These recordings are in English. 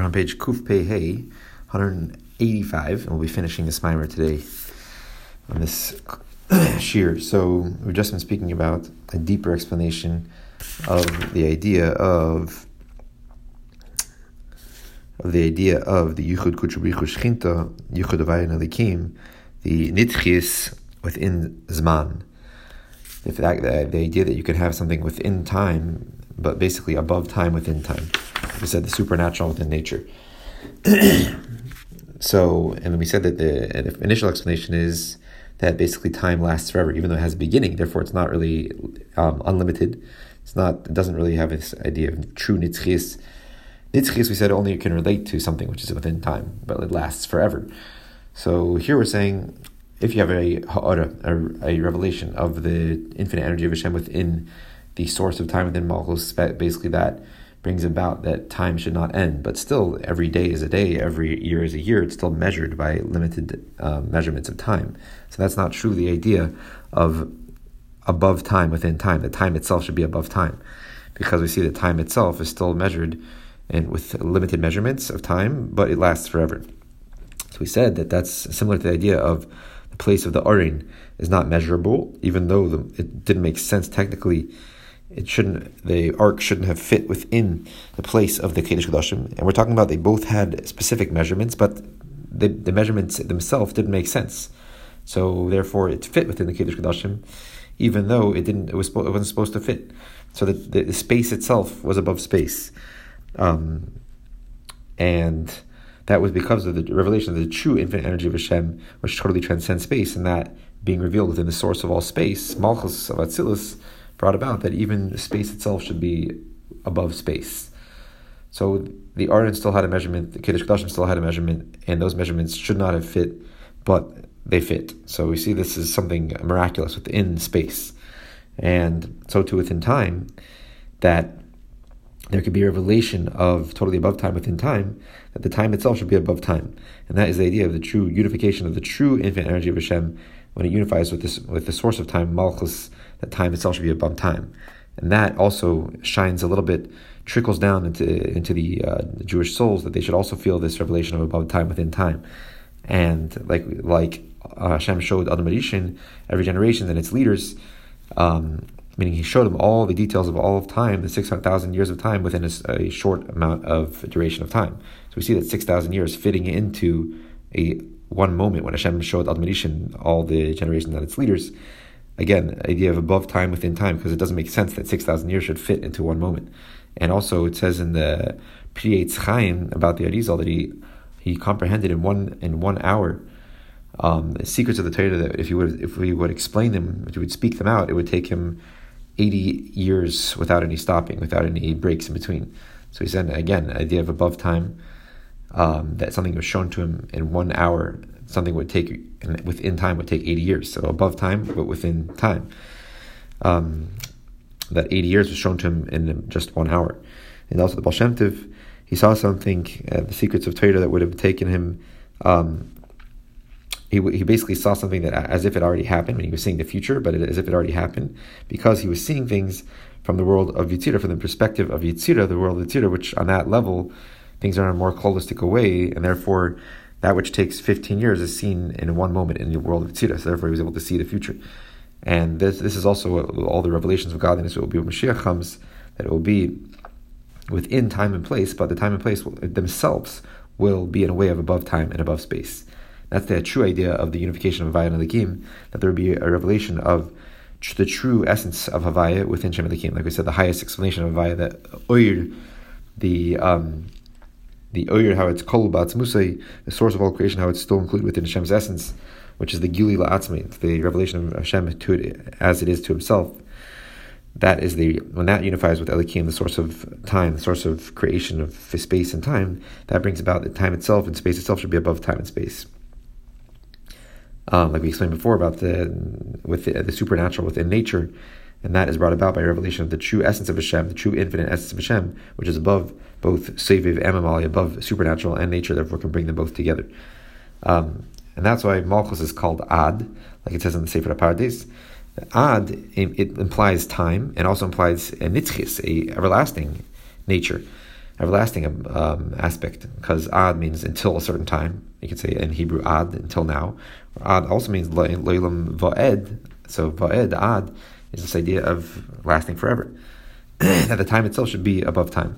We're on page Kuf Pei Hey, 185, and we'll be finishing this mimer today on this shear. So we've just been speaking about a deeper explanation of the idea of of the idea of the Yichud Kuchubrichu Shchinta, Yichud Avayin Alikim, the Nitchis within Zman. If that, the, the idea that you can have something within time, but basically above time within time. We said the supernatural within nature. so, and we said that the, initial explanation is that basically time lasts forever, even though it has a beginning. Therefore, it's not really um, unlimited. It's not. It doesn't really have this idea of true nitzchis. Nitzchis, we said, only can relate to something which is within time, but it lasts forever. So here we're saying, if you have a ha'ara, a, a revelation of the infinite energy of Hashem within the source of time within Malchus, basically that brings about that time should not end. But still, every day is a day, every year is a year. It's still measured by limited uh, measurements of time. So that's not true the idea of above time within time. The time itself should be above time, because we see that time itself is still measured and with limited measurements of time, but it lasts forever. So we said that that's similar to the idea of the place of the Arin is not measurable, even though the, it didn't make sense technically it shouldn't the ark shouldn't have fit within the place of the Kodesh Kodashim. And we're talking about they both had specific measurements, but the, the measurements themselves didn't make sense. So therefore, it fit within the Kodesh Kodashim, even though it didn't. It was it wasn't supposed to fit. So that the, the, space itself was above space, um, and that was because of the revelation of the true infinite energy of Hashem, which totally transcends space, and that being revealed within the source of all space, Malchus of Atzilus brought about that even space itself should be above space. So the Aron still had a measurement, the Kodesh Kodashim still had a measurement, and those measurements should not have fit, but they fit. So we see this is something miraculous within space. And so too within time, that there could be a revelation of totally above time within time, that the time itself should be above time. And that is the idea of the true unification of the true infinite energy of Hashem when it unifies with this with the source of time, Malchus, that time itself should be above time, and that also shines a little bit, trickles down into into the, uh, Jewish souls that they should also feel this revelation of above time within time, and like like uh, Hashem showed Adam Rishon, every generation and its leaders. Um, meaning he showed them all the details of all of time, the 600,000 years of time within a, a, short amount of duration of time. So we see that 6,000 years fitting into a one moment when Hashem showed Adam Ad all the generations and its leaders. Again, idea of above time within time, because it doesn't make sense that 6,000 years should fit into one moment. And also, it says in the Pri Etz Chaim about the Arizal that he, he comprehended in one in one hour um, the secrets of the Torah that if you would if we would explain them, if we would speak them out, it would take him 80 years without any stopping, without any breaks in between. So he said again, idea of above time um, that something was shown to him in one hour, something would take within time would take 80 years. So above time, but within time. Um, that 80 years was shown to him in just one hour. And also the Baal Shem Tov, he saw something, uh, the secrets of Torah that would have taken him. Um, he, he basically saw something that as if it already happened when he was seeing the future, but as if it already happened, because he was seeing things from the world of Yitzira, from the perspective of Yitzira, the world of Yitzira, which on that level things are in a more holistic way, and therefore that which takes 15 years is seen in one moment in the world of Tzira. So therefore he was able to see the future. And this this is also all the revelations of godliness will be when Mashiach comes, that it will be within time and place, but the time and place will, themselves will be in a way of above time and above space. That's the true idea of the unification of Havaya and Elikim, that there will be a revelation of the true essence of Havaya within Shem Elikim. Like we said, the highest explanation of Havaya, that Oir, the um, the Oyer, how it's kol musay, the source of all creation, how it's still included within Hashem's essence, which is the gili la'atzmi, the revelation of Hashem to it as it is to Himself. That is the when that unifies with Elikim, the source of time, the source of creation of space and time. That brings about that time itself and space itself should be above time and space. Um, like we explained before about the with the, the supernatural within nature, and that is brought about by revelation of the true essence of Hashem, the true infinite essence of Hashem, which is above both Seviv and Amali, above supernatural and nature, therefore can bring them both together. Um, and that's why Malchus is called Ad, like it says in the Sefer Pardes. Ad, it implies time and also implies a nitzchis, a everlasting nature. everlasting um, aspect because ad means until a certain time. You can say in Hebrew ad until now. Ad also means loilam va'ed. So va'ed ad is this idea of lasting forever. that the time itself should be above time,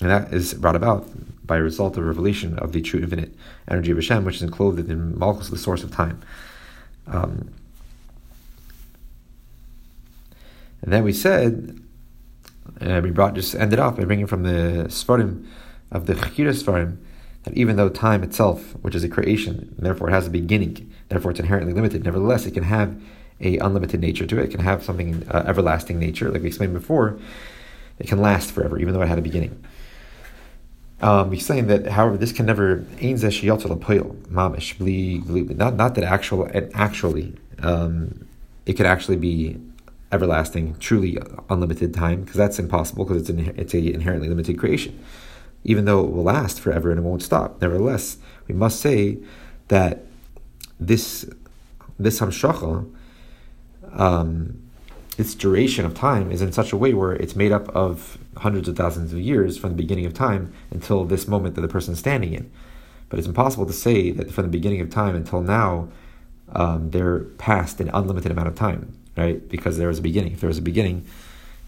and that is brought about by a result of revelation of the true infinite energy of Hashem, which is enclosed in Malchus, the source of time. Um, and then we said, uh, we brought just ended off by bringing from the Svarim of the Chakira Svarim that even though time itself, which is a creation, therefore it has a beginning, therefore it's inherently limited, nevertheless it can have a unlimited nature to it. It can have something uh, everlasting nature, like we explained before. It can last forever, even though it had a beginning. Um, he's saying that, however, this can never mamish not not that actual and actually um, it could actually be everlasting, truly unlimited time, because that's impossible because it's an, it's a inherently limited creation. Even though it will last forever and it won't stop, nevertheless, we must say that this this hamshacha, um, its duration of time is in such a way where it's made up of hundreds of thousands of years from the beginning of time until this moment that the person is standing in. But it's impossible to say that from the beginning of time until now, um, they're past an unlimited amount of time right? Because there was a beginning. If there was a beginning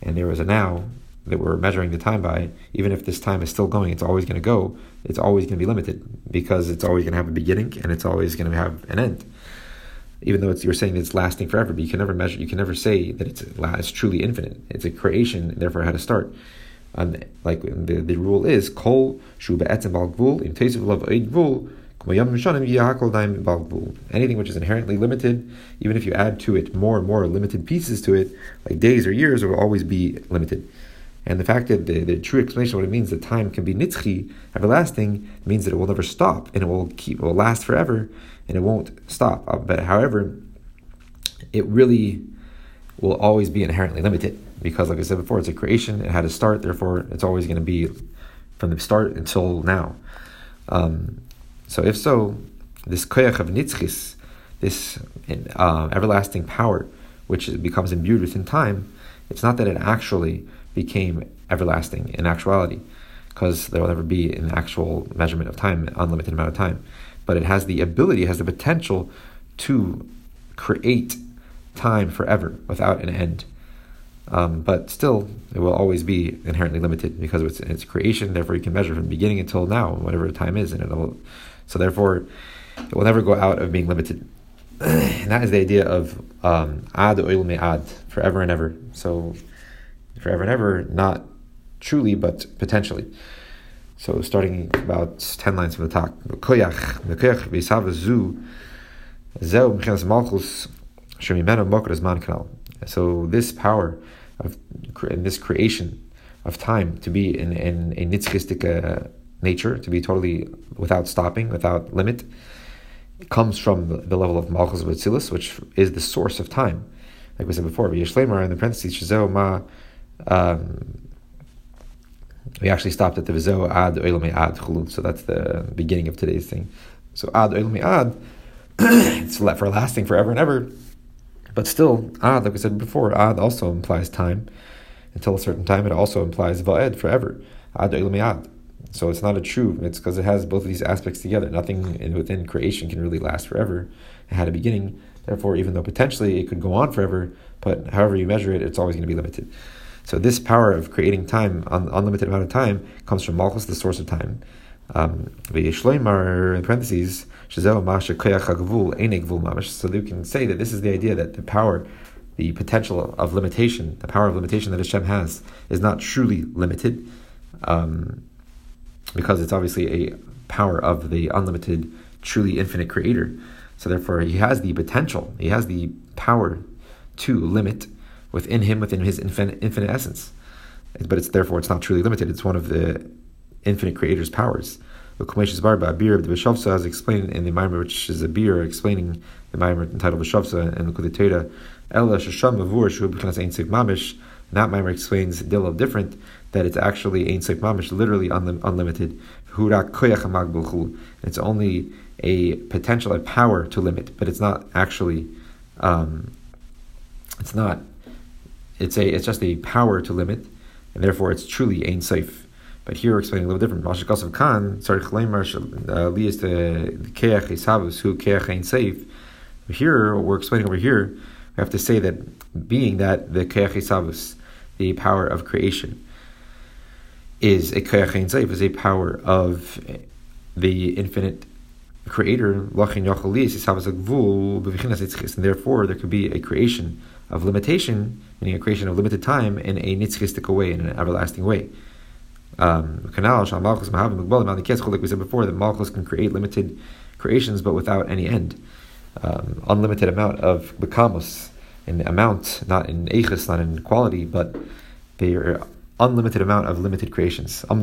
and there was a now that we're measuring the time by, even if this time is still going, it's always going to go, it's always going to be limited because it's always going to have a beginning and it's always going to have an end. Even though you're saying it's lasting forever, but you can never measure, you can never say that it's, it's truly infinite. It's a creation, therefore, it had to start. Um, and like the, the rule is, kol Anything which is inherently limited, even if you add to it more and more limited pieces to it, like days or years, it will always be limited. And the fact that the, the true explanation of what it means that time can be nitzchi, everlasting, means that it will never stop and it will keep, it will last forever and it won't stop. Uh, but however, it really will always be inherently limited because, like I said before, it's a creation. It had a start, therefore, it's always going to be from the start until now. Um, so if so, this koyach of nitzchis, this uh, everlasting power, which becomes imbued within time, it's not that it actually became everlasting in actuality, because there will never be an actual measurement of time, unlimited amount of time. But it has the ability, it has the potential to create time forever without an end. Um, but still, it will always be inherently limited because of its, its creation. Therefore, you can measure from the beginning until now, whatever the time is, and it'll so therefore, it will never go out of being limited. and that is the idea of um, ad oil ad, forever and ever. So forever and ever, not truly, but potentially. So starting about ten lines from the top. Koyach, koyach v'isavazu, zeu mchinas malchus, kanal. So this power of this creation of time to be in, in a nitzchistic nature, to be totally without stopping, without limit, comes from the level of Malchus Batzilus, which is the source of time. Like we said before, Yeshlemar in the parentheses, Shazeo Ma, um, we actually stopped at the Vizo Ad Oilame Ad Chulun, so that's the beginning of today's thing. So Ad Oilame Ad, it's for lasting forever and ever. But still, Ad, like we said before, Ad also implies time. Until a certain time, it also implies Va'ed, forever. Ad Oilame Ad. So it's not a true. It's because it has both of these aspects together. Nothing in, within creation can really last forever. It had a beginning. Therefore, even though potentially it could go on forever, but however you measure it, it's always going to be limited. So this power of creating time, un- unlimited amount of time, comes from Malchus, the source of time. Um, in parentheses, so you can say that this is the idea that the power, the potential of limitation, the power of limitation that Hashem has, is not truly limited. Um, because it's obviously a power of the unlimited, truly infinite creator. So therefore, he has the potential, he has the power to limit within him, within his infinite, infinite essence. But it's therefore it's not truly limited. It's one of the infinite creator's powers. The Kumesh's Barba, a beer of the Vishavsa, as explained in the Maimer, which is a beer explaining the Maimer entitled Vishavsa and the Kudetera, Ella Shasham Mavur Shu B'chanas Ein Mamish. That Maimer explains little different that it's actually Ein Sof Mamish, literally unlimited. It's only a potential, a power to limit, but it's not actually. Um, it's not. It's a. It's just a power to limit, and therefore it's truly Ein safe. But here we're explaining a little different. Mashikos of Khan, Sarich Lemar, uh, Lias the Keach Esavus, who Keach ain't safe. Here, what we're explaining over here, we have to say that being that the Keach Esavus, the power of creation, is a Keach ain't safe, is a power of the infinite creator, and therefore there could be a creation of limitation, meaning a creation of limited time in a nitzchistic way, in an everlasting way. Um, we said before, that Malchus can create limited creations but without any end. Um, unlimited amount of bekamos in amount, not in echis, not in quality, but they are unlimited amount of limited creations. But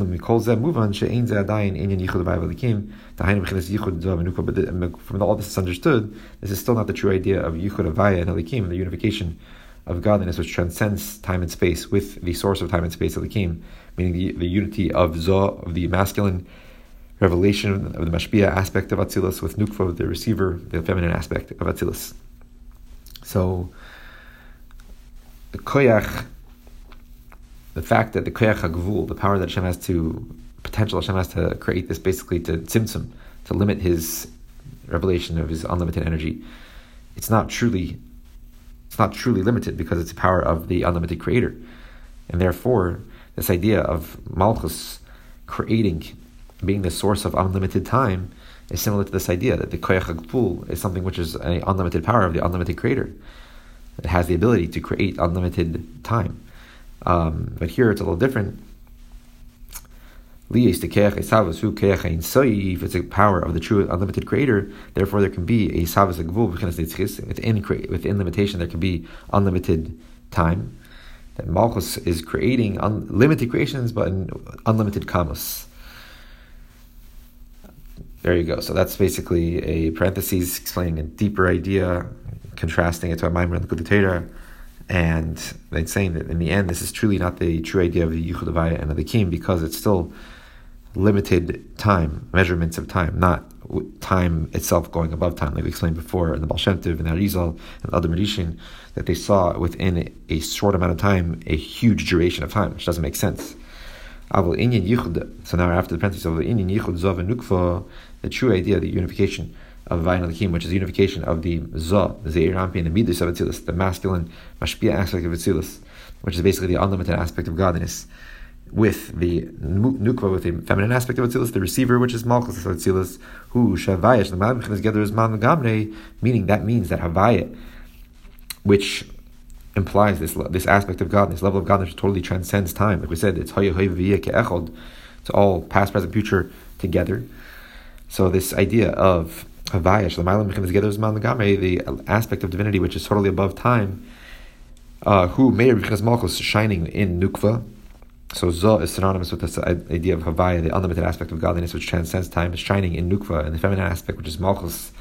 from all this is understood, this is still not the true idea of Yichud Avaya and Elikim, the unification of godliness which transcends time and space with the source of time and space, Elikim, meaning the, the unity of Zoh, of the masculine revelation of the Mashpia aspect of Atzilus, with Nukva, the receiver, the feminine aspect of Atzilus. So, the Koyach the fact that the koyach hagvul, the power that Hashem has to, potential Hashem has to create this basically to tzimtzum, to limit his revelation of his unlimited energy, it's not truly, it's not truly limited because it's the power of the unlimited creator. And therefore, this idea of Malchus creating, being the source of unlimited time, is similar to this idea that the koyach hagvul is something which is an unlimited power of the unlimited creator. It has the ability to create unlimited time. Um, but here it's a little different. If it's a power of the true unlimited creator, therefore there can be a savas within within limitation there can be unlimited time. That Malchus is creating unlimited creations but unlimited kamos. There you go. So that's basically a parenthesis explaining a deeper idea, contrasting it to a Maimer and the and they're saying that in the end, this is truly not the true idea of the Yichud and of the Kim because it's still limited time, measurements of time, not time itself going above time, like we explained before in the Baal Shem Tov and Arizal and other Medishin, that they saw within a short amount of time a huge duration of time, which doesn't make sense. So now after the parenthesis of the Yichud Zav and Nukva, the true idea the unification of Vayin Alikim, which is the unification of the Zah, the Zeir and the Midas of Atzilus, the masculine Mashpia aspect of Atzilus, which is basically the unlimited aspect of godliness, with the Nukva, with the feminine aspect of Atzilus, the receiver, which is Malchus of Atzilus, who Shavayash, the Malchus together is Man Gamre, meaning that means that Havaya, which implies this this aspect of God, this level of godliness totally transcends time. Like we said, it's It's all past, present, future together. So this idea of the aspect of divinity which is totally above time, uh, who Meir Bichnas Malchus shining in Nukva. So Zah is synonymous with this idea of Havaya, the unlimited aspect of godliness which transcends time, is shining in Nukva, and the feminine aspect which is Malchus,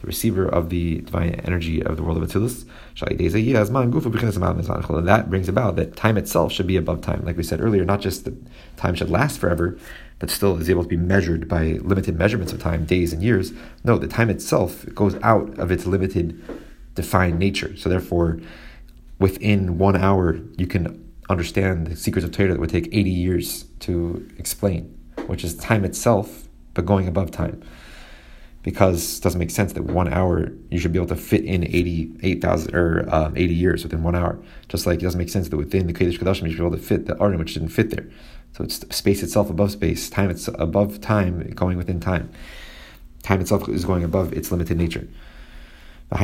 the receiver of the divine energy of the world of Atzilus. And that brings about that time itself should be above time. Like we said earlier, not just that time should last forever, but still is able to be measured by limited measurements of time, days and years. No, the time itself goes out of its limited, defined nature. So therefore, within one hour, you can understand the secrets of Torah that would take 80 years to explain, which is time itself, but going above time. Because it doesn't make sense that one hour you should be able to fit in 88,000 or um, 80 years within one hour. Just like it doesn't make sense that within the Kodesh Kodashim you should be able to fit the Arnim, which didn't fit there. So it's space itself above space, time it's above time, going within time. Time itself is going above its limited nature. As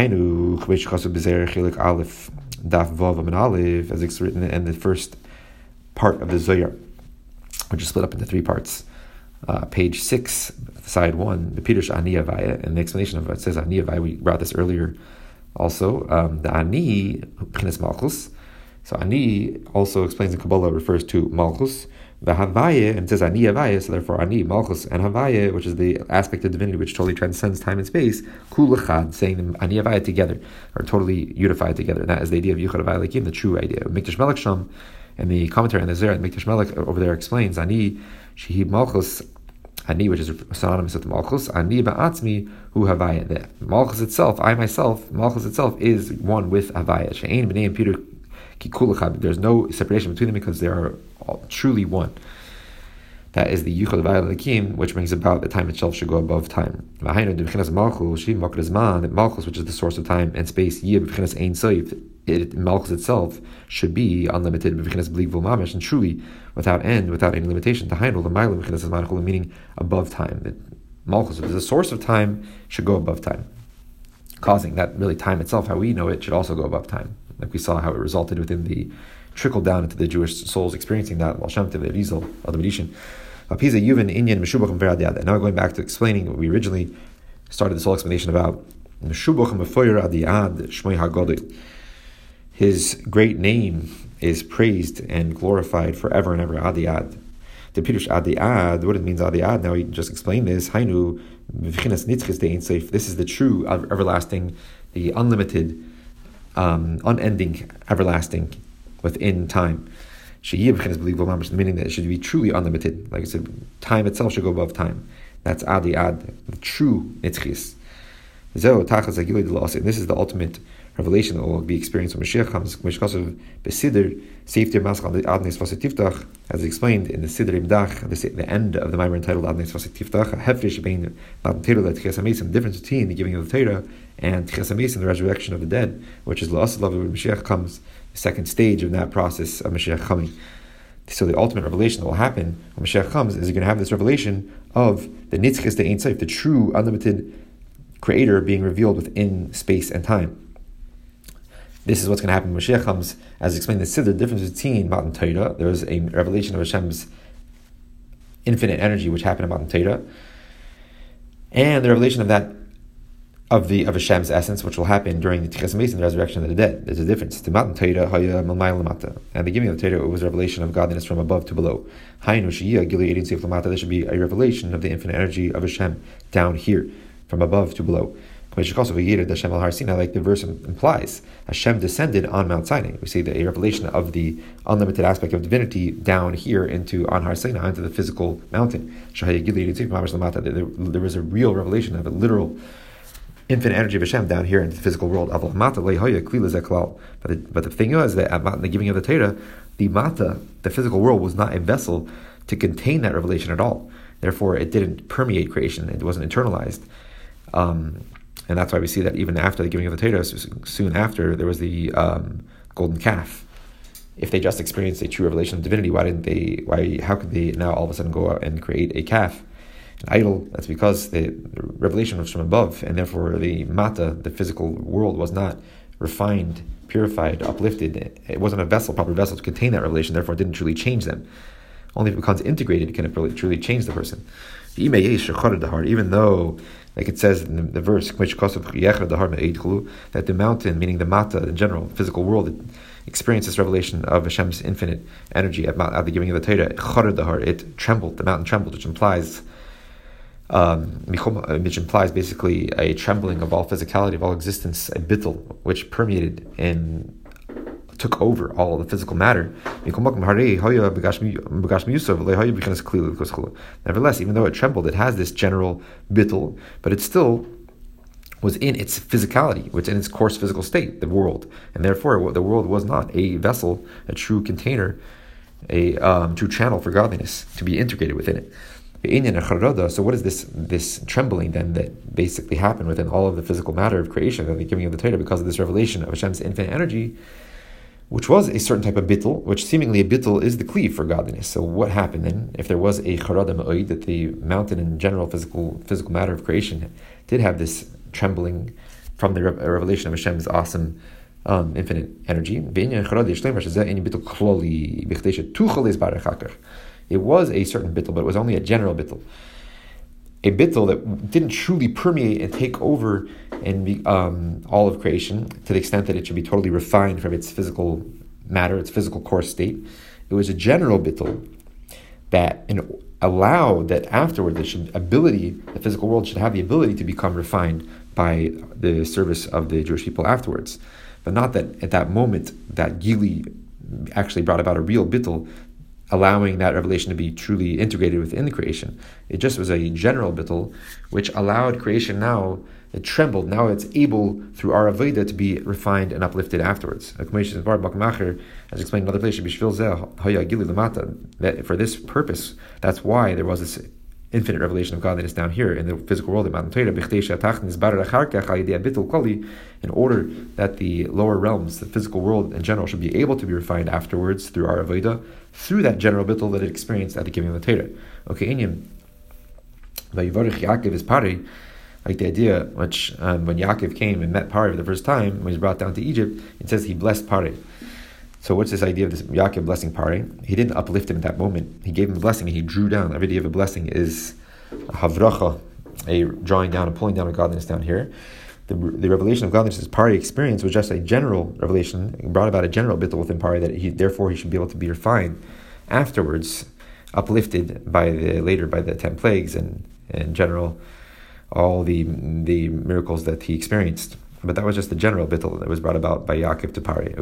it's written in the first part of the Zohar, which is split up into three parts. Uh, page six, side one, the Pirush Ani Avaya, and the explanation of it says Ani Avaya. We brought this earlier. Also, um, the Ani Malchus. So Ani also explains in Kabbalah refers to Malchus, the Havaya, and says Ani Havaya, so therefore Ani, Malchus, and Havaya, which is the aspect of divinity which totally transcends time and space, Kulachad, saying them Ani Havaya together, are totally unified together. And that is the idea of Yuchad Havaya Lakim, the true idea. Mikdash Melech Sham, and the commentary on the Zohar, Mikdash Melech over there explains Ani, Shihib Malchus, Ani, which is synonymous with Malchus, Ani Ba'atzmi, Hu Havaya. The Malchus itself, I myself, Malchus itself is one with Havaya. She'ain B'nei and Peter Kikulachad. There's no separation between them because they are truly one. That is the Yichud Vayalakim, which brings about the time itself should go above time. Malchus, which is the source of time and space, it, Malchus itself should be unlimited, and truly without end, without any limitation. Meaning above time. That Malchus, which is the source of time, should go above time. Causing that really time itself, how we know it, should also go above time. Like we saw how it resulted within the trickle down into the Jewish souls experiencing that. Now going back to explaining what we originally started this whole explanation about. His great name is praised and glorified forever and ever. Adiyad. The Pirush Adiyad, what it means Adiyad, now he just explained this. This is the true everlasting, the unlimited, um, unending, everlasting within time. Meaning that it should be truly unlimited. Like I said, time itself should go above time. That's adi ad, the true nitzchis. And this is the ultimate revelation that will be experienced when Mashiach comes, which because of Besidir, safety of Maskal Adnes Vasetiftach, as explained in the Siddur Im Dach, the end of the Maimer entitled Adnes Vasetiftach, Hefresh being Matan Torah, the Tchias difference between the giving of the Torah and Tchias the resurrection of the dead, which is La'asad when Mashiach comes the second stage of that process of Mashiach coming. So the ultimate revelation that will happen when Mashiach comes is you're going to have this revelation of the Nitzchis the Ein Sof, the true unlimited Creator being revealed within space and time. This is what's going to happen when Mashiach comes, as explained in the Siddur, the difference between Matan Torah, there was a revelation of Hashem's infinite energy which happened in Matan Torah, and the revelation of that of the of Hashem's essence, which will happen during the Tichas Mason, the resurrection of the dead. There's a difference. And the giving of the Torah, it was a revelation of godliness from above to below. There should be a revelation of the infinite energy of Hashem down here, from above to below. Like the verse implies, Hashem descended on Mount Sinai. We see the a revelation of the unlimited aspect of divinity down here into on Har Sinai, into the physical mountain. There was a real revelation of a literal infinite energy of Hashem down here in the physical world. But the, but the thing is that at the giving of the Torah, the mata, the physical world, was not a vessel to contain that revelation at all. Therefore, it didn't permeate creation; it wasn't internalized. Um, and that's why we see that even after the giving of the Torah, soon after there was the um, golden calf. If they just experienced a true revelation of divinity, why didn't they? Why? How could they now all of a sudden go out and create a calf? An idol. That's because the, revelation was from above, and therefore the mata, the physical world, was not refined, purified, uplifted. It wasn't a vessel, proper vessel to contain that revelation. Therefore, it didn't truly change them. Only if it becomes integrated can it really, truly change the person. Even though, like it says in the, the verse, that the mountain, meaning the mata, the general physical world, experienced this revelation of Hashem's infinite energy at, at the giving of the Torah. It trembled, the mountain trembled, which implies um, which implies basically a trembling of all physicality, of all existence, a bittul, which permeated and took over all the physical matter. Nevertheless, even though it trembled, it has this general bittul, but it still was in its physicality, which in its coarse physical state, the world, and therefore the world was not a vessel, a true container, a um, true channel for godliness to be integrated within it. So what is this this trembling then that basically happened within all of the physical matter of creation and the giving of the Torah because of this revelation of Hashem's infinite energy, which was a certain type of bittul, which seemingly a bittul is the cleave for godliness. So what happened then? If there was a charada ma'oid, that the mountain in general physical physical matter of creation did have this trembling from the revelation of Hashem's awesome um, infinite energy. It was a certain bittel, but it was only a general bittel. A bittel that didn't truly permeate and take over and um, all of creation to the extent that it should be totally refined from its physical matter, its physical core state. It was a general bittel that allowed that afterward the should, ability, the physical world should have the ability to become refined by the service of the Jewish people afterwards. But not that at that moment that Gili actually brought about a real bittel allowing that revelation to be truly integrated within the creation. It just was a general bittul, which allowed creation now it trembled. Now it's able through our Aveda to be refined and uplifted afterwards. As explained in another place, that for this purpose, that's why there was this infinite revelation of godliness down here in the physical world in Torah, in order that the lower realms, the physical world in general, should be able to be refined afterwards through our Aveda, through that general bittul that it experienced at the giving of the Torah. Okay, Inyam, Yaakov is pari, like the idea which um, when Yaakov came and met Pari for the first time, when he was brought down to Egypt, it says he blessed Pari. So what's this idea of this Yaakov blessing Pari? He didn't uplift him at that moment. He gave him a blessing and he drew down. Every idea of a blessing is a havracha, a drawing down and pulling down of godliness down here. The, the revelation of godliness Pari experience was just a general revelation, brought about a general bittul within Pari that he therefore he should be able to be refined afterwards, uplifted by the later by the ten plagues and in general all the the miracles that he experienced. But that was just the general bittul that was brought about by Yaakov to Pari.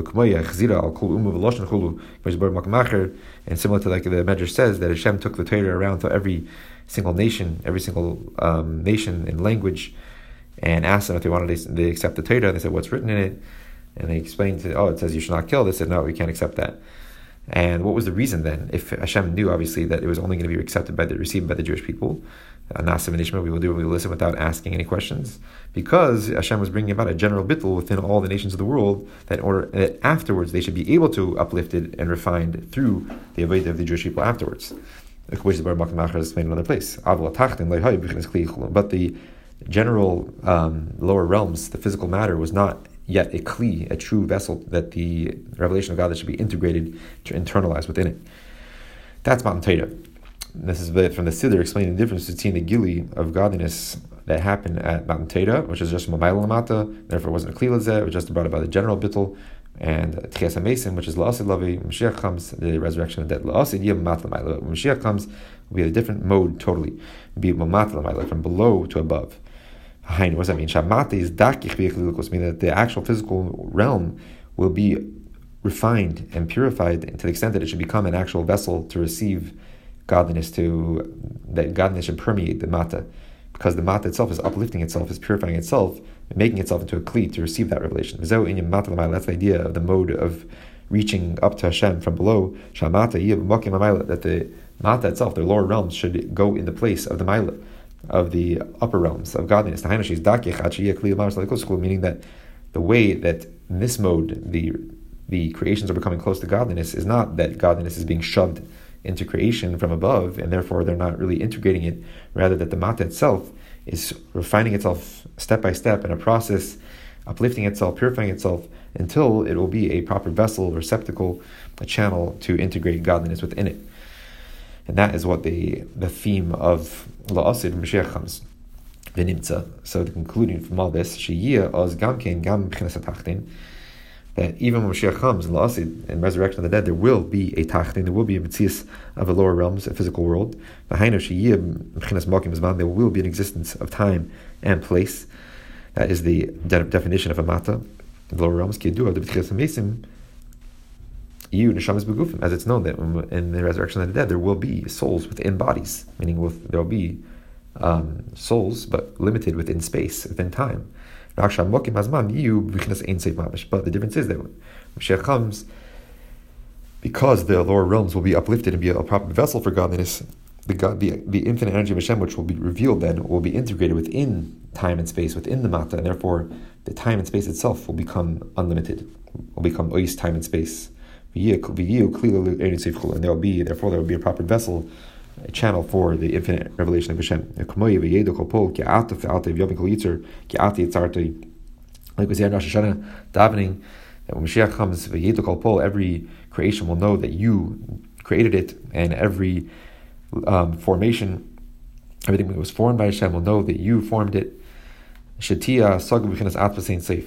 And similar to like the Medrash says that Hashem took the Torah around to every single nation, every single um, nation and language, and asked them if they wanted to they accept the Torah. They said, "What's written in it?" And they explained, to, "Oh, it says you should not kill." They said, "No, we can't accept that." And what was the reason then? If Hashem knew obviously that it was only going to be accepted by the received by the Jewish people, uh, Nasim and Ishmael, we will do, we will listen without asking any questions, because Hashem was bringing about a general bittul within all the nations of the world that in order that afterwards they should be able to uplift it and refined through the avodah of the Jewish people afterwards. Which where Makam is explained in another place. But the general um, lower realms, the physical matter, was not yet a kli, a true vessel that the revelation of God that should be integrated to internalize within it. That's Matan Torah. This is from the Siddur explaining the difference between the gili of godliness that happened at Matan Torah, which is just Mamayla Lamata, therefore it wasn't a Klilazeh, it was just brought about the general bittul, and Tchias Mason, which is La'asid Lavi, Mashiach comes, the resurrection of the dead. La'asid Yim Mat. When Mashiach comes, will be a different mode totally. Be from below to above. What does that mean? Shamata is dakich meaning that the actual physical realm will be refined and purified to the extent that it should become an actual vessel to receive godliness to that godliness should permeate the mata, because the mata itself is uplifting itself, is purifying itself, making itself into a kli to receive that revelation. That's the idea of the mode of reaching up to Hashem from below. That the mata itself, the lower realms, should go in the place of the maila, of the upper realms of godliness. Meaning that the way that in this mode the the creations are becoming close to godliness is not that godliness is being shoved into creation from above, and therefore they're not really integrating it. Rather, that the mata itself is refining itself step by step in a process, uplifting itself, purifying itself, until it will be a proper vessel, receptacle, a channel to integrate godliness within it. And that is what the, the theme of La'asid Mashiach comes. So the concluding from all this, Shiyah oz gamkein gam that even when Mashiach comes La'asid, resurrection of the dead, there will be a tachtin, there will be a mitzias of the lower realms, a physical world. Behind of Shiyy Mkhinas Makimizman, there will be an existence of time and place. That is the de- definition of a mata, the lower realms. As it's known that in the resurrection of the dead, there will be souls within bodies, meaning there will be um, souls, but limited within space, within time. But the difference is that when Mashiach comes, because the lower realms will be uplifted and be a proper vessel for godliness, the, God, the, the infinite energy of Hashem, which will be revealed then, will be integrated within time and space, within the Mata, and therefore the time and space itself will become unlimited, will become ois time and space. And there will be, therefore, there will be a proper vessel a channel for the infinite revelation of Hashem. Like we say in Rosh Hashanah, davening, that when Mashiach comes, every creation will know that you created it, and every um, formation, everything that was formed by Hashem will know that you formed it. Shatia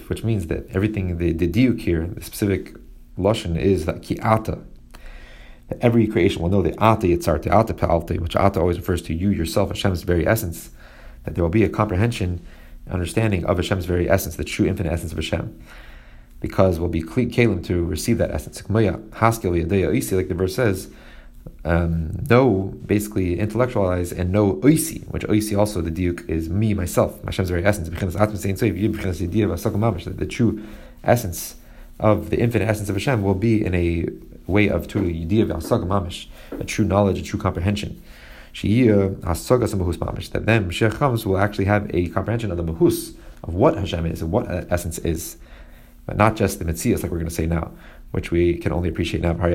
which means that everything the, the diuk here, the specific lashon is that ki'ata, that every creation will know that ata yitzarte, ata pa'alte, which ata always refers to you yourself, Hashem's very essence, that there will be a comprehension, understanding of Hashem's very essence, the true infinite essence of Hashem. Because we'll be kalim to receive that essence. Like the verse says, um, know, basically intellectualize and know oisi, which oisi also the diuk is me, myself, Hashem's very essence. The true essence of the infinite essence of Hashem will be in a way of true mamish, a true knowledge, a true comprehension. That then Mashiach comes will actually have a comprehension of the mahus, of what Hashem is and what uh, essence is, but not just the mitzias like we're going to say now which we can only appreciate now. Now,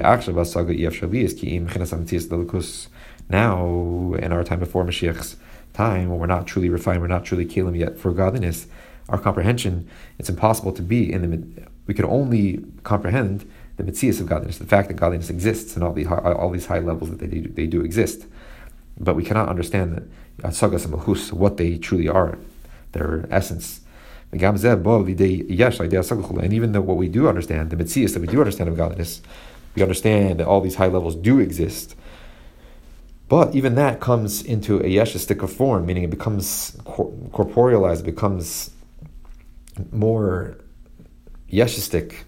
in our time before Mashiach's time, when we're not truly refined, we're not truly kelim yet for godliness, our comprehension, it's impossible to be in the. We can only comprehend the mitzias of godliness, the fact that godliness exists and all the all these high levels that they do, they do exist, but we cannot understand the and what they truly are, their essence. And even though what we do understand, the mitzias that we do understand of godliness, we understand that all these high levels do exist. But even that comes into a yeshistic form, meaning it becomes corporealized, it becomes more yeshistic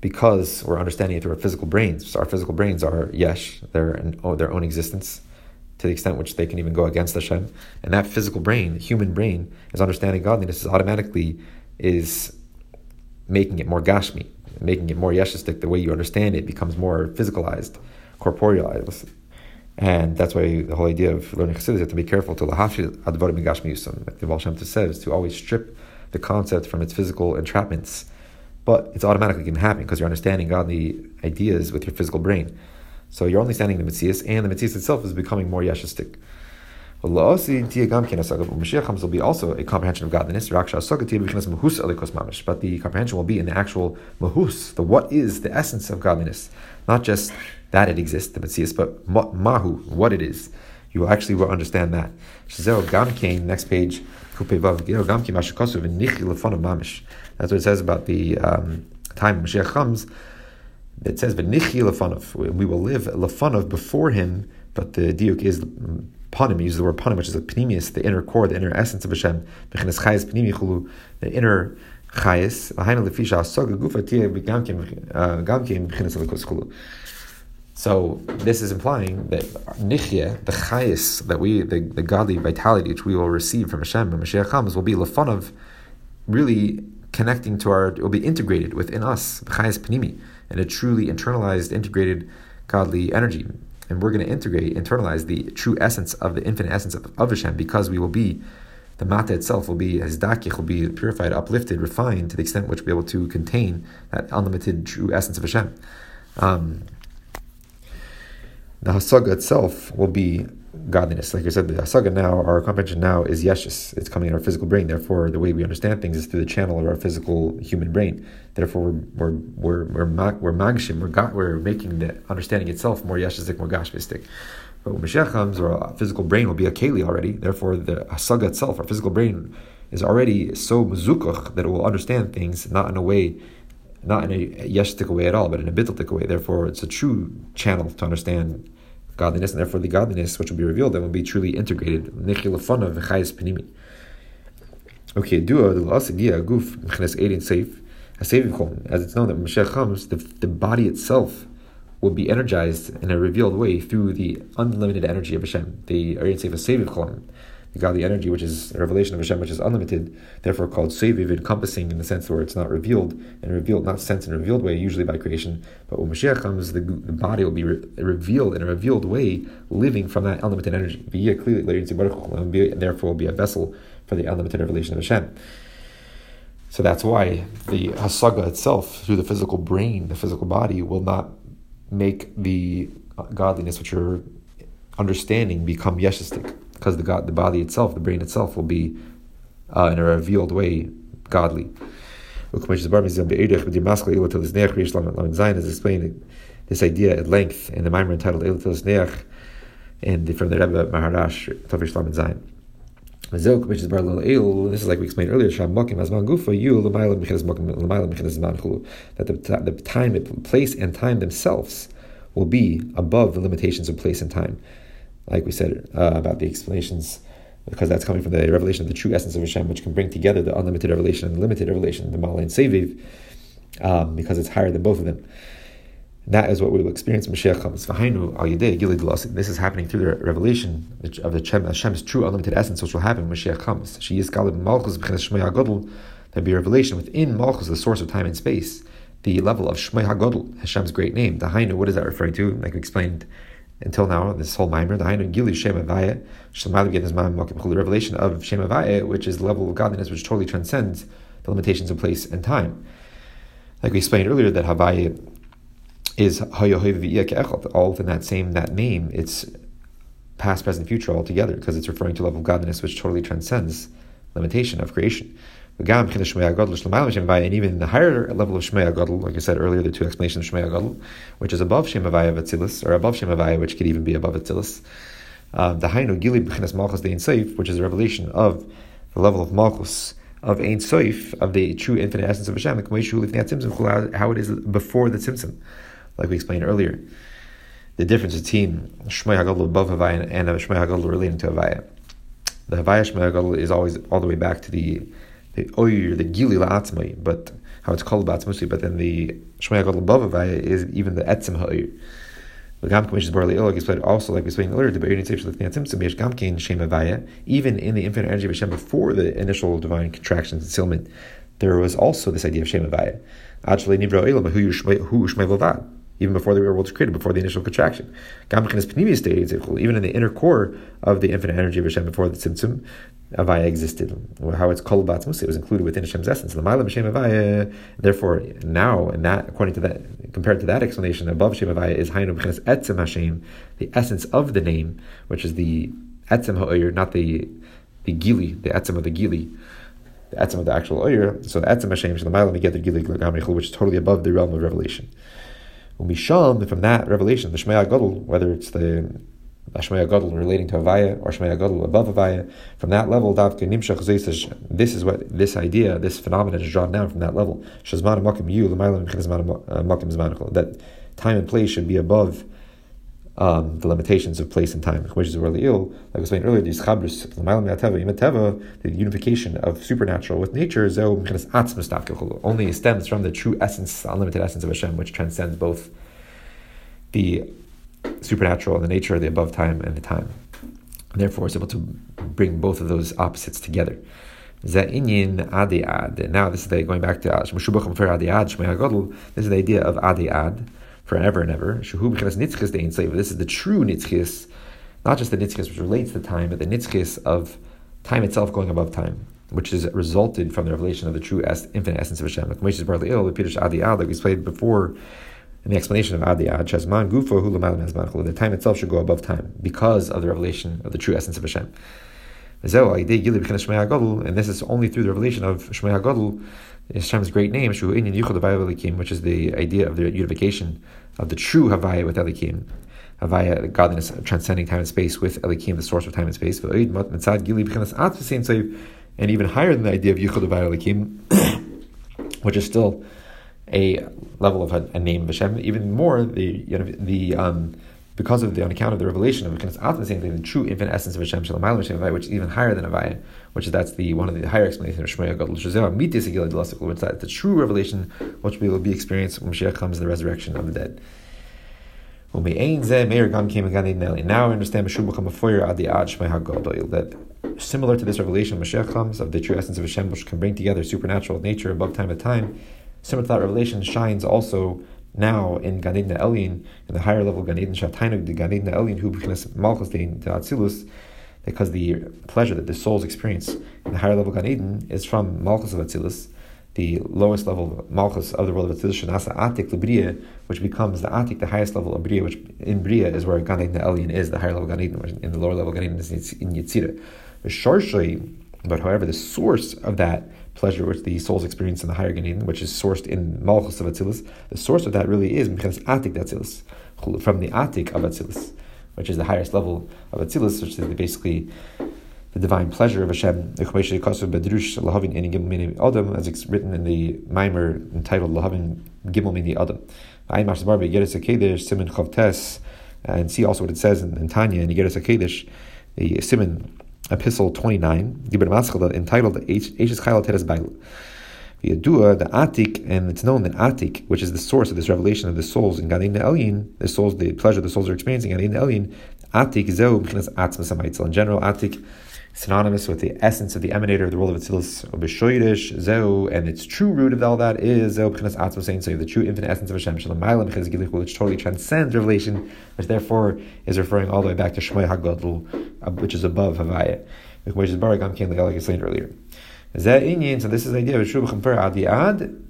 because we're understanding it through our physical brains. So our physical brains are yesh, their, oh, their own existence to the extent which they can even go against Hashem. And that physical brain, the human brain, is understanding godliness is automatically is making it more gashmi, making it more yeshistic. The way you understand it becomes more physicalized, corporealized. And that's why the whole idea of learning Chassidus is to be careful to lahafshil advarim gashmi. Like the Baal Shem says, to always strip the concept from its physical entrapments. But it's automatically going to happen because you're understanding godly ideas with your physical brain. So you're only standing the Metzias, and the Metzias itself is becoming more yeshistic. Mashiach comes, will be also a comprehension of godliness. But the comprehension will be in the actual mahus, the what is the essence of godliness, not just that it exists, the Metzias, but mahu, what it is. You will actually will understand that. Next page. That's what it says about the um, time Mashiach comes it says. We will live lefanov before him, but the diuk is panim. uses the word panim, which is a pneumius, the inner core, the inner essence of Hashem. The inner uh. So this is implying that nichya, the chayes that we, the, the godly vitality which we will receive from Hashem when Mashiach comes, will be lefanov, really connecting to our, it will be integrated within us, chayes pnimi and a truly internalized, integrated godly energy. And we're going to integrate, internalize the true essence of the infinite essence of, of Hashem because we will be, the mata itself will be, as dakich will be purified, uplifted, refined to the extent which we'll be able to contain that unlimited true essence of Hashem. Um, the hasaga itself will be godliness. Like I said, the hasaga now, our comprehension now is yeshus. It's coming in our physical brain. Therefore, the way we understand things is through the channel of our physical human brain. Therefore, we're we're we're we're, we're magshim. We're, we're making the understanding itself more yeshusik, more gashmistic. But when Mashiach comes, our physical brain will be a keli already. Therefore, the hasaga itself, our physical brain, is already so mezukach that it will understand things not in a way not in a yeshtik way at all, but in a bitteltik way. Therefore, it's a true channel to understand godliness, and therefore the godliness which will be revealed then will be truly integrated. Okay, dua the guf mechnes safe. As it's known that Mashiach comes, the, the body itself will be energized in a revealed way through the unlimited energy of Hashem. The Aryan Seif Seviv the godly energy, which is a revelation of Hashem, which is unlimited, therefore called Seviv, encompassing in the sense where it's not revealed, and revealed, not sensed in a revealed way, usually by creation. But when Mashiach comes, the, the body will be re- revealed in a revealed way, living from that unlimited energy. Be clearly, and therefore will be a vessel for the unlimited revelation of Hashem. So that's why the hasaga itself, through the physical brain, the physical body, will not make the godliness which you're understanding become yeshistic because the God, the body itself, the brain itself, will be uh, in a revealed way godly. As explained this idea at length in the Maimer entitled Eilatil Neach, and from the Rebbe Maharash Tovish Lamed Zayin. This is like we explained earlier. That the, the time, place, and time themselves will be above the limitations of place and time like we said uh, about the explanations, because that's coming from the revelation of the true essence of Hashem, which can bring together the unlimited revelation and the limited revelation, the Mala and Seviv, um, because it's higher than both of them. And that is what we will experience Mashiach comes. This is happening through the revelation of the Hashem's true unlimited essence, which will happen when Mashiach comes. She is Malchus There'll be a revelation within Malchus, the source of time and space, the level of Shmei HaGodl, Hashem's great name. The Hainu, what is that referring to? Like we explained until now, this whole mimer, the Hainu Gili Shem Avaya, the revelation of Shem which is the level of godliness which totally transcends the limitations of place and time. Like we explained earlier, that Havaya is all within that same that name. It's past, present, future all together because it's referring to level of godliness which totally transcends limitation of creation. And even the higher level of Shmei Agadol, like I said earlier, the two explanations of Shmei Agadol, which is above Shem Avaya of Atzilus, or above Shem Avaya, which could even be above Atzilus. Um, the Hainu Gili B'chinas Malchus the Ein Sof, which is a revelation of the level of Malchus of Ein Sof, of the true infinite essence of Hashem, how it is before the Tzimtzum like we explained earlier. The difference between Shmei HaGadol above Havaya and Shmei HaGadol relating to Havaya. The Havaya Shmei HaGadol is always all the way back to the the oh, Oyer, the Gili La'atzmai, but how it's called Ba'atzmusi, but then the Shmei HaGadol above is even the Etzim Ha'oyer. The Gam Commission Barley Ilag explained also, like we explained earlier, the Be'er Nitzef Shalif Niatzim Yesh Gam Kein Shem Havaya, even in the infinite energy of Hashem before the initial divine contractions and sealment, there was also this idea of Shem Havaya. Actually, Nivra Oilam, who Shmei Vavad even before the world was created, before the initial contraction. Even in the inner core of the infinite energy of Hashem before the Tzimtzum, Avaya existed. How it's called Batzmus, it was included within Hashem's essence. Therefore, now, and that, according to that, compared to that explanation, above Shem Avaya is Hainu Etzem Hashem, the essence of the name, which is the Etzem Ha'oyer, not the the Gili, the Etzem of the Gili the etzem of the actual oyer. So the etzem Hashem, which is totally above the realm of revelation. From that revelation, the Shmei Gadol, whether it's the Shmei Gadol relating to Avaya or Shmei Gadol above Avaya, from that level, this is what this idea, this phenomenon is drawn down from that level. That time and place should be above um, the limitations of place and time, which is really ill. Like I was saying earlier, these chabris, the unification of supernatural with nature, only stems from the true essence, unlimited essence of Hashem, which transcends both the supernatural and the nature of the above time and the time. And therefore, it's able to bring both of those opposites together. Now, this is the, going back to this is the idea of Adiad forever and ever. Because Nitzkis Day Insaiva. This is the true nitzchis, not just the nitzchis which relates to time, but the nitzchis of time itself going above time, which is resulted from the revelation of the true es- infinite essence of Hashem. Like we explained before in the explanation of Adi Adiyad, Shazman Gufo Hulu the time itself should go above time because of the revelation of the true essence of Hashem. And this is only through the revelation of Shmei HaGadol, Hashem's great name, which is the idea of the unification of the true Havaya with Elokim. Havaya, godliness transcending time and space with Elokim, the source of time and space. And even higher than the idea of Yichud Elokim, which is still a level of a, a, name of Hashem. Even more, the the um, because of the on account of the revelation of the true infinite essence of Hashem Shalom which is even higher than Avaya, which is that's the one of the higher explanations of Shmaya Gadol which is the true revelation which will be experienced when Mashiach comes in the resurrection of the dead. Now we understand that similar to this revelation, Mashiach comes of the true essence of Hashem, which can bring together supernatural nature above time and time. Similar to that revelation shines also now in Gan Eden Elin, in the higher level Gan Eden Shatainu, the Gan Eden Elin, who becomes Malchus the Atzilus, because the pleasure that the souls experience in the higher level Gan Eden is from Malchus of Atzilus, the lowest level Malchus of the world of Atzilus, Shanasa Atik Libriya, which becomes the Atik, the highest level of Briya, which in Briya is where Gan Eden Elin is, the higher level Gan Eden, in the lower level Gan Eden is in Yitzira. But however, the source of that pleasure which the souls experience in the higher Gan which is sourced in Malchus of Atzilus, the source of that really is because Atik Atzilus, from the Atik of Atzilus, which is the highest level of Atzilus, which is basically the divine pleasure of Hashem, as it's written in the mimer entitled Lahavin Gimel Mini Adam. And see also what it says in, in Tanya and Igeres HaKodesh, the Simon Epistle 29, entitled Eishes Chayla Teres Bailu. Adua, the Atik, and it's known that Atik, which is the source of this revelation of the souls in Gadin Elyin, the souls, the pleasure the souls are experiencing in Gadin Elyin, Atik Zeu B'chinas Atzmas In general, Atik synonymous with the essence of the emanator of the world of Atzilus Obishoydish, Zeu, and its true root of all that is Zeu B'chinas Atzmas so the true infinite essence of Hashem, Shalom Ma'alim B'chinas Gilich, which totally transcends revelation, which therefore is referring all the way back to Shmoy HaGodl, uh, which is above Havaya, which is Barak Amkin, like I explained earlier. So this is the idea of Shubachim Per Adi Ad,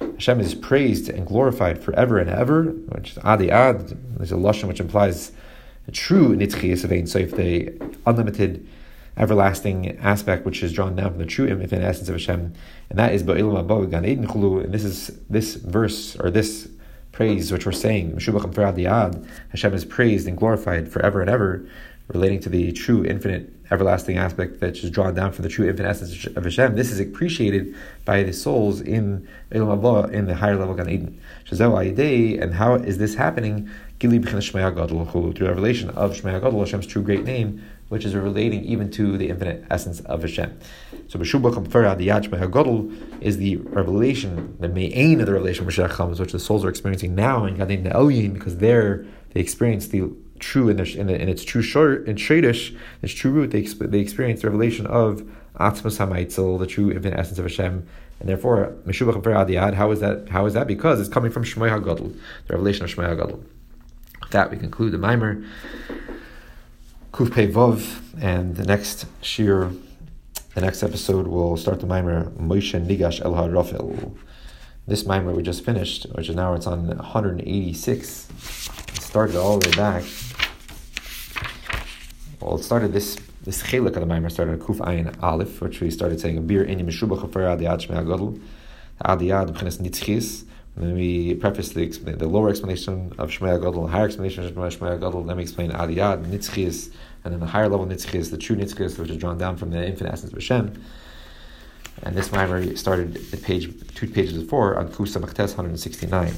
Hashem is praised and glorified forever and ever, which is Adi Ad, there's a Lashon which implies true Nitzchias of Ein Sof, the unlimited, everlasting aspect which is drawn down from the true infinite essence of Hashem, and that is Ba'ilam Abba Gan Eden Chulu, and this is this verse, or this praise which we're saying, Hashem is praised and glorified forever and ever, relating to the true infinite everlasting aspect that is drawn down from the true infinite essence of Hashem. This is appreciated by the souls in in the higher level Gan Eden. And how is this happening? Through the revelation of Shmaya Gadol, Hashem's true great name, which is relating even to the infinite essence of Hashem. So B'shubach Adiyat Shmaya Gadol is the revelation, the main of the revelation of Mashiach which the souls are experiencing now in Gadin Elyin, because there they experience the true in, in, in its true short in Shadish, its true root, they, they experience the revelation of Atzmas Hamaitzel, the true infinite essence of Hashem, and therefore Meshubach Adiyad. How is that? How is that? Because it's coming from Shmei Hagadol, the revelation of Shmei Hagadol. That, we conclude the mimer. Kuf Vov, and the next shir, the next episode, will start the mimer Moshe Nigash El HaRafel. This mimer we just finished, which is now it's on 186, it started all the way back well, it started this this chelik of the Maimer started Kuf Ayin Aleph, which we started saying a beer in Mishuba Chafer Adiyad Shmei Agadol, Adiyad B'chinas Nitzchis. And then we preface the, the lower explanation of Shmei Agadol, the higher explanation of Shmei Agadol. Then we explain Adiyad Nitzchis, and then the higher level Nitzchis, the true Nitzchis, which is drawn down from the infinite essence of Hashem. And this Maimer started at page two pages before on Kusa Maktes 169.